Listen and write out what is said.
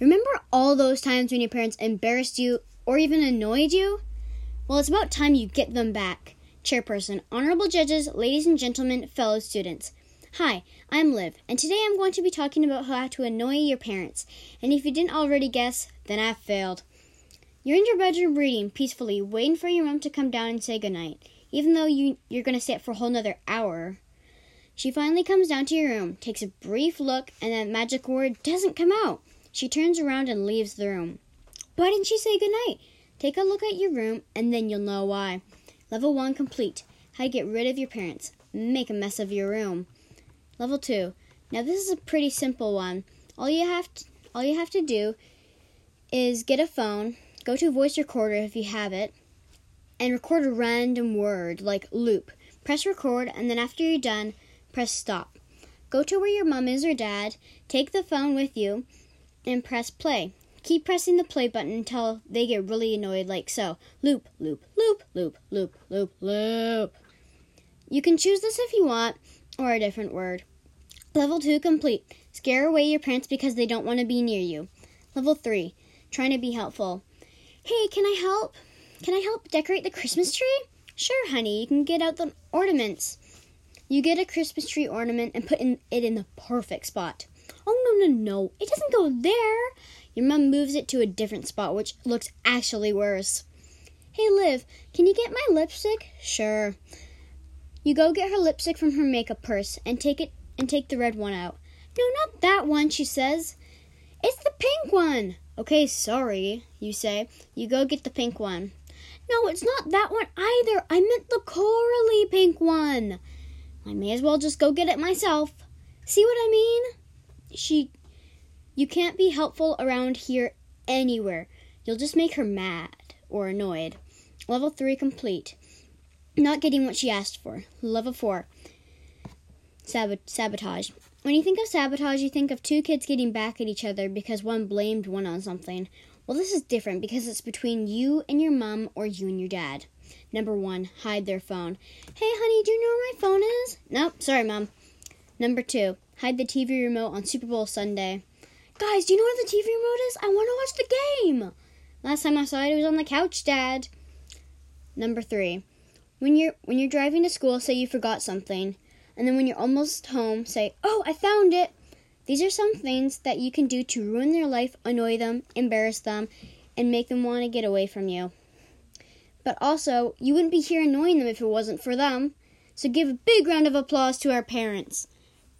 Remember all those times when your parents embarrassed you or even annoyed you? Well, it's about time you get them back. Chairperson, honorable judges, ladies and gentlemen, fellow students. Hi, I'm Liv, and today I'm going to be talking about how to annoy your parents. And if you didn't already guess, then I failed. You're in your bedroom reading peacefully, waiting for your mom to come down and say goodnight, even though you, you're going to up for a whole nother hour. She finally comes down to your room, takes a brief look, and that magic word doesn't come out. She turns around and leaves the room. Why didn't she say goodnight? Take a look at your room, and then you'll know why. Level 1 complete. How to get rid of your parents. Make a mess of your room. Level 2. Now this is a pretty simple one. All you have to, all you have to do is get a phone, go to voice recorder if you have it, and record a random word like loop. Press record and then after you're done, press stop. Go to where your mom is or dad, take the phone with you, and press play. Keep pressing the play button until they get really annoyed, like so. Loop, loop, loop, loop, loop, loop, loop. You can choose this if you want, or a different word. Level 2 complete. Scare away your parents because they don't want to be near you. Level 3. Trying to be helpful. Hey, can I help? Can I help decorate the Christmas tree? Sure, honey, you can get out the ornaments. You get a Christmas tree ornament and put in, it in the perfect spot. Oh, no, no, no. It doesn't go there. Your mom moves it to a different spot, which looks actually worse. Hey, Liv, can you get my lipstick? Sure. You go get her lipstick from her makeup purse and take it and take the red one out. No, not that one, she says. It's the pink one. Okay, sorry, you say. You go get the pink one. No, it's not that one either. I meant the corally pink one. I may as well just go get it myself. See what I mean? She you can't be helpful around here anywhere. You'll just make her mad or annoyed. Level 3 complete. Not getting what she asked for. Level 4 sabotage. When you think of sabotage, you think of two kids getting back at each other because one blamed one on something. Well, this is different because it's between you and your mom or you and your dad. Number one, hide their phone. Hey, honey, do you know where my phone is? Nope, sorry, mom. Number two, hide the TV remote on Super Bowl Sunday. Guys, do you know where the TV remote is? I want to watch the game. Last time I saw it, it was on the couch, Dad. Number three, when you're when you're driving to school, say you forgot something, and then when you're almost home, say, "Oh, I found it." These are some things that you can do to ruin their life, annoy them, embarrass them, and make them want to get away from you. But also, you wouldn't be here annoying them if it wasn't for them. So give a big round of applause to our parents.